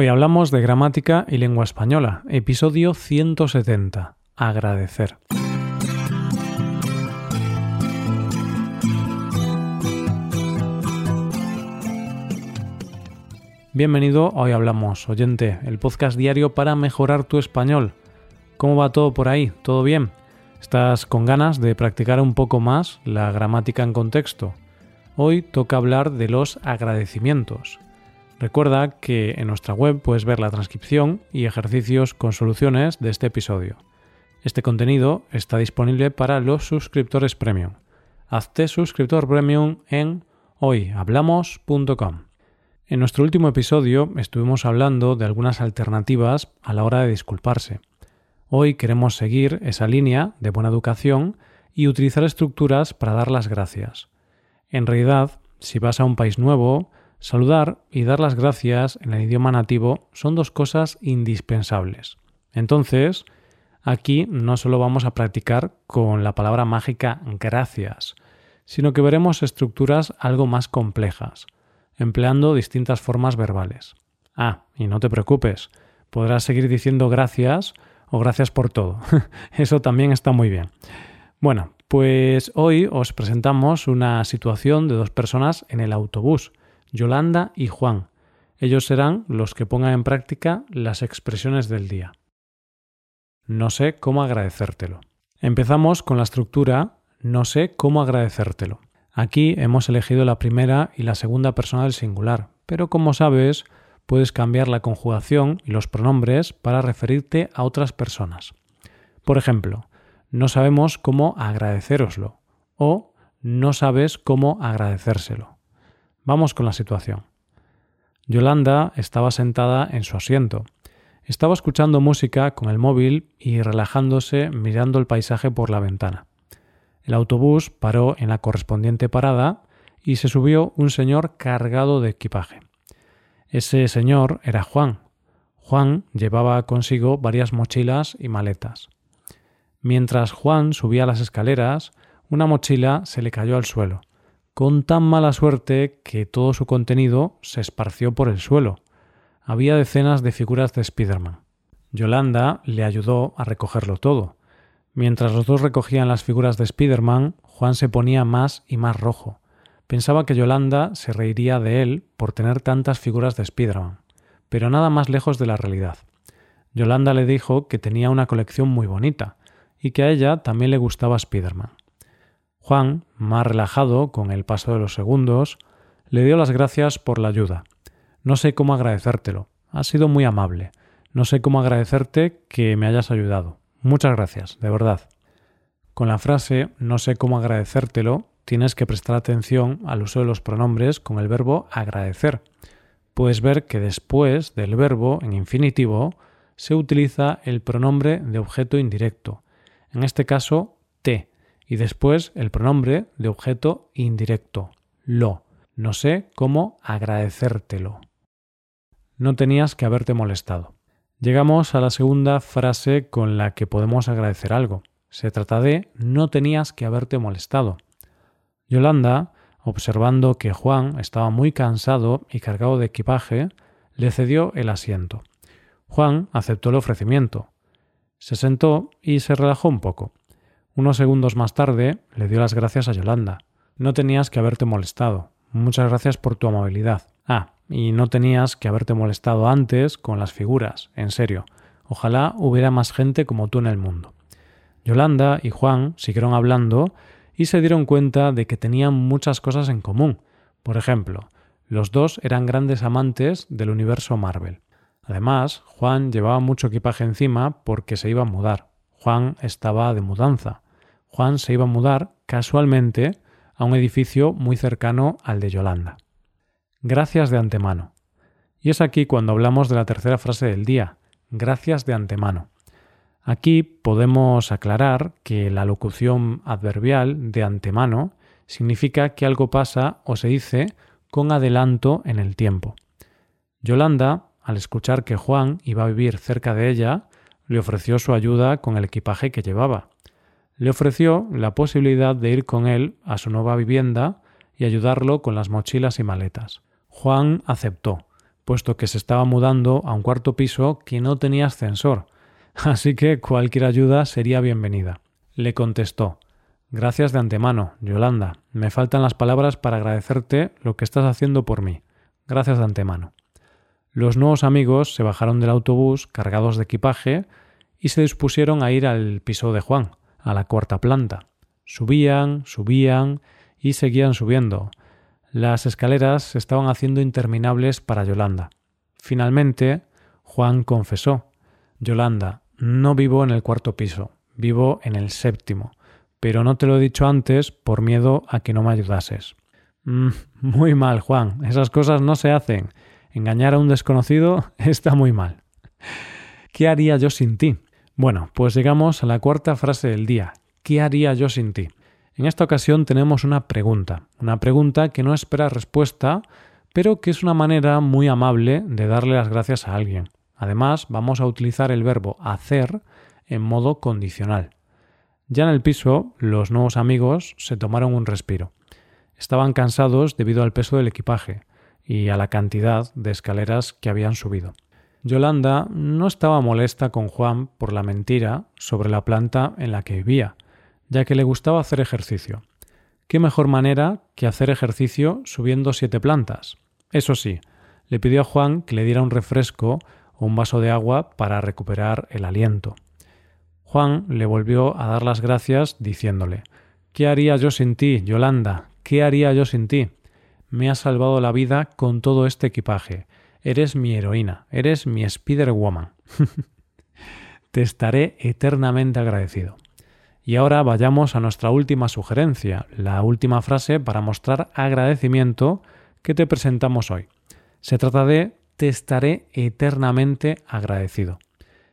Hoy hablamos de gramática y lengua española, episodio 170. Agradecer. Bienvenido a Hoy Hablamos, oyente, el podcast diario para mejorar tu español. ¿Cómo va todo por ahí? ¿Todo bien? ¿Estás con ganas de practicar un poco más la gramática en contexto? Hoy toca hablar de los agradecimientos. Recuerda que en nuestra web puedes ver la transcripción y ejercicios con soluciones de este episodio. Este contenido está disponible para los suscriptores premium. Hazte suscriptor premium en hoyhablamos.com. En nuestro último episodio estuvimos hablando de algunas alternativas a la hora de disculparse. Hoy queremos seguir esa línea de buena educación y utilizar estructuras para dar las gracias. En realidad, si vas a un país nuevo, Saludar y dar las gracias en el idioma nativo son dos cosas indispensables. Entonces, aquí no solo vamos a practicar con la palabra mágica gracias, sino que veremos estructuras algo más complejas, empleando distintas formas verbales. Ah, y no te preocupes, podrás seguir diciendo gracias o gracias por todo. Eso también está muy bien. Bueno, pues hoy os presentamos una situación de dos personas en el autobús Yolanda y Juan. Ellos serán los que pongan en práctica las expresiones del día. No sé cómo agradecértelo. Empezamos con la estructura no sé cómo agradecértelo. Aquí hemos elegido la primera y la segunda persona del singular, pero como sabes, puedes cambiar la conjugación y los pronombres para referirte a otras personas. Por ejemplo, no sabemos cómo agradeceroslo o no sabes cómo agradecérselo. Vamos con la situación. Yolanda estaba sentada en su asiento. Estaba escuchando música con el móvil y relajándose mirando el paisaje por la ventana. El autobús paró en la correspondiente parada y se subió un señor cargado de equipaje. Ese señor era Juan. Juan llevaba consigo varias mochilas y maletas. Mientras Juan subía las escaleras, una mochila se le cayó al suelo con tan mala suerte que todo su contenido se esparció por el suelo. Había decenas de figuras de Spiderman. Yolanda le ayudó a recogerlo todo. Mientras los dos recogían las figuras de Spiderman, Juan se ponía más y más rojo. Pensaba que Yolanda se reiría de él por tener tantas figuras de Spiderman, pero nada más lejos de la realidad. Yolanda le dijo que tenía una colección muy bonita y que a ella también le gustaba Spiderman. Juan, más relajado con el paso de los segundos, le dio las gracias por la ayuda. No sé cómo agradecértelo. Has sido muy amable. No sé cómo agradecerte que me hayas ayudado. Muchas gracias, de verdad. Con la frase no sé cómo agradecértelo, tienes que prestar atención al uso de los pronombres con el verbo agradecer. Puedes ver que después del verbo en infinitivo se utiliza el pronombre de objeto indirecto, en este caso te, y después el pronombre de objeto indirecto, lo. No sé cómo agradecértelo. No tenías que haberte molestado. Llegamos a la segunda frase con la que podemos agradecer algo. Se trata de no tenías que haberte molestado. Yolanda, observando que Juan estaba muy cansado y cargado de equipaje, le cedió el asiento. Juan aceptó el ofrecimiento. Se sentó y se relajó un poco. Unos segundos más tarde le dio las gracias a Yolanda. No tenías que haberte molestado. Muchas gracias por tu amabilidad. Ah, y no tenías que haberte molestado antes con las figuras, en serio. Ojalá hubiera más gente como tú en el mundo. Yolanda y Juan siguieron hablando y se dieron cuenta de que tenían muchas cosas en común. Por ejemplo, los dos eran grandes amantes del universo Marvel. Además, Juan llevaba mucho equipaje encima porque se iba a mudar. Juan estaba de mudanza. Juan se iba a mudar casualmente a un edificio muy cercano al de Yolanda. Gracias de antemano. Y es aquí cuando hablamos de la tercera frase del día, gracias de antemano. Aquí podemos aclarar que la locución adverbial de antemano significa que algo pasa o se dice con adelanto en el tiempo. Yolanda, al escuchar que Juan iba a vivir cerca de ella, le ofreció su ayuda con el equipaje que llevaba le ofreció la posibilidad de ir con él a su nueva vivienda y ayudarlo con las mochilas y maletas. Juan aceptó, puesto que se estaba mudando a un cuarto piso que no tenía ascensor, así que cualquier ayuda sería bienvenida. Le contestó Gracias de antemano, Yolanda. Me faltan las palabras para agradecerte lo que estás haciendo por mí. Gracias de antemano. Los nuevos amigos se bajaron del autobús cargados de equipaje y se dispusieron a ir al piso de Juan, a la cuarta planta. Subían, subían y seguían subiendo. Las escaleras se estaban haciendo interminables para Yolanda. Finalmente, Juan confesó Yolanda, no vivo en el cuarto piso, vivo en el séptimo pero no te lo he dicho antes por miedo a que no me ayudases. Mm, muy mal, Juan. Esas cosas no se hacen. Engañar a un desconocido está muy mal. ¿Qué haría yo sin ti? Bueno, pues llegamos a la cuarta frase del día. ¿Qué haría yo sin ti? En esta ocasión tenemos una pregunta, una pregunta que no espera respuesta, pero que es una manera muy amable de darle las gracias a alguien. Además, vamos a utilizar el verbo hacer en modo condicional. Ya en el piso, los nuevos amigos se tomaron un respiro. Estaban cansados debido al peso del equipaje y a la cantidad de escaleras que habían subido. Yolanda no estaba molesta con Juan por la mentira sobre la planta en la que vivía, ya que le gustaba hacer ejercicio. ¿Qué mejor manera que hacer ejercicio subiendo siete plantas? Eso sí, le pidió a Juan que le diera un refresco o un vaso de agua para recuperar el aliento. Juan le volvió a dar las gracias diciéndole ¿Qué haría yo sin ti, Yolanda? ¿Qué haría yo sin ti? Me has salvado la vida con todo este equipaje. Eres mi heroína, eres mi Spider-Woman. Te estaré eternamente agradecido. Y ahora vayamos a nuestra última sugerencia, la última frase para mostrar agradecimiento que te presentamos hoy. Se trata de Te estaré eternamente agradecido.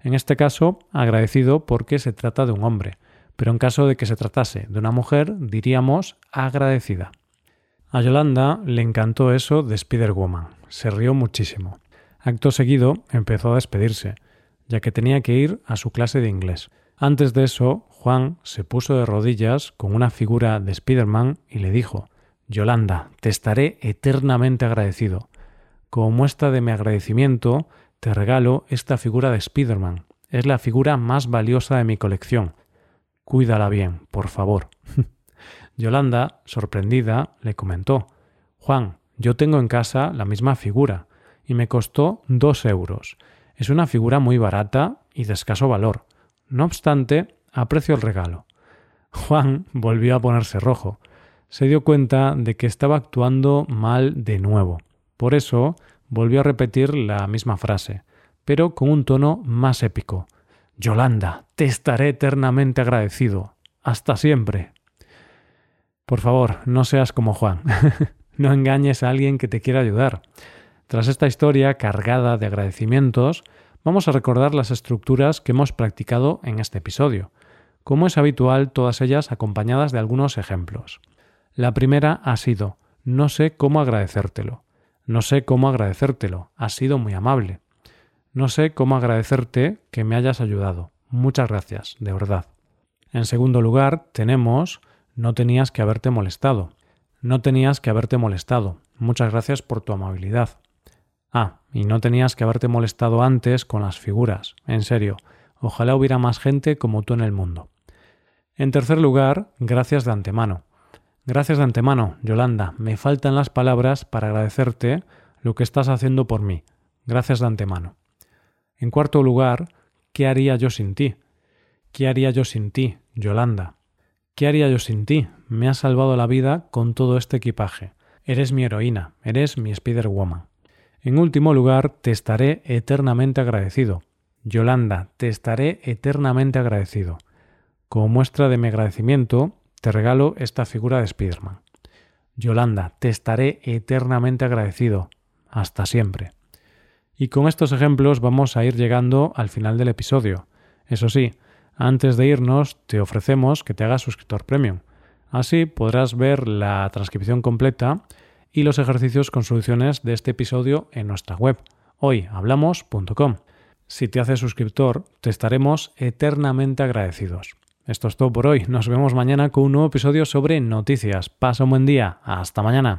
En este caso, agradecido porque se trata de un hombre, pero en caso de que se tratase de una mujer, diríamos agradecida. A Yolanda le encantó eso de Spider-Woman, se rió muchísimo. Acto seguido empezó a despedirse, ya que tenía que ir a su clase de inglés. Antes de eso, Juan se puso de rodillas con una figura de Spider-Man y le dijo Yolanda, te estaré eternamente agradecido. Como muestra de mi agradecimiento, te regalo esta figura de Spider-Man. Es la figura más valiosa de mi colección. Cuídala bien, por favor. Yolanda, sorprendida, le comentó Juan, yo tengo en casa la misma figura, y me costó dos euros. Es una figura muy barata y de escaso valor. No obstante, aprecio el regalo. Juan volvió a ponerse rojo. Se dio cuenta de que estaba actuando mal de nuevo. Por eso volvió a repetir la misma frase, pero con un tono más épico. Yolanda, te estaré eternamente agradecido. Hasta siempre. Por favor, no seas como Juan. no engañes a alguien que te quiera ayudar. Tras esta historia cargada de agradecimientos, vamos a recordar las estructuras que hemos practicado en este episodio. Como es habitual, todas ellas acompañadas de algunos ejemplos. La primera ha sido no sé cómo agradecértelo. No sé cómo agradecértelo. Has sido muy amable. No sé cómo agradecerte que me hayas ayudado. Muchas gracias, de verdad. En segundo lugar, tenemos no tenías que haberte molestado. No tenías que haberte molestado. Muchas gracias por tu amabilidad. Ah, y no tenías que haberte molestado antes con las figuras. En serio, ojalá hubiera más gente como tú en el mundo. En tercer lugar, gracias de antemano. Gracias de antemano, Yolanda. Me faltan las palabras para agradecerte lo que estás haciendo por mí. Gracias de antemano. En cuarto lugar, ¿qué haría yo sin ti? ¿Qué haría yo sin ti, Yolanda? ¿Qué haría yo sin ti? Me has salvado la vida con todo este equipaje. Eres mi heroína, eres mi Spider-Woman. En último lugar, te estaré eternamente agradecido. Yolanda, te estaré eternamente agradecido. Como muestra de mi agradecimiento, te regalo esta figura de Spiderman. Yolanda, te estaré eternamente agradecido. Hasta siempre. Y con estos ejemplos vamos a ir llegando al final del episodio. Eso sí, antes de irnos te ofrecemos que te hagas suscriptor premium. Así podrás ver la transcripción completa y los ejercicios con soluciones de este episodio en nuestra web hoyhablamos.com. Si te haces suscriptor, te estaremos eternamente agradecidos. Esto es todo por hoy. Nos vemos mañana con un nuevo episodio sobre noticias. Pasa un buen día. Hasta mañana.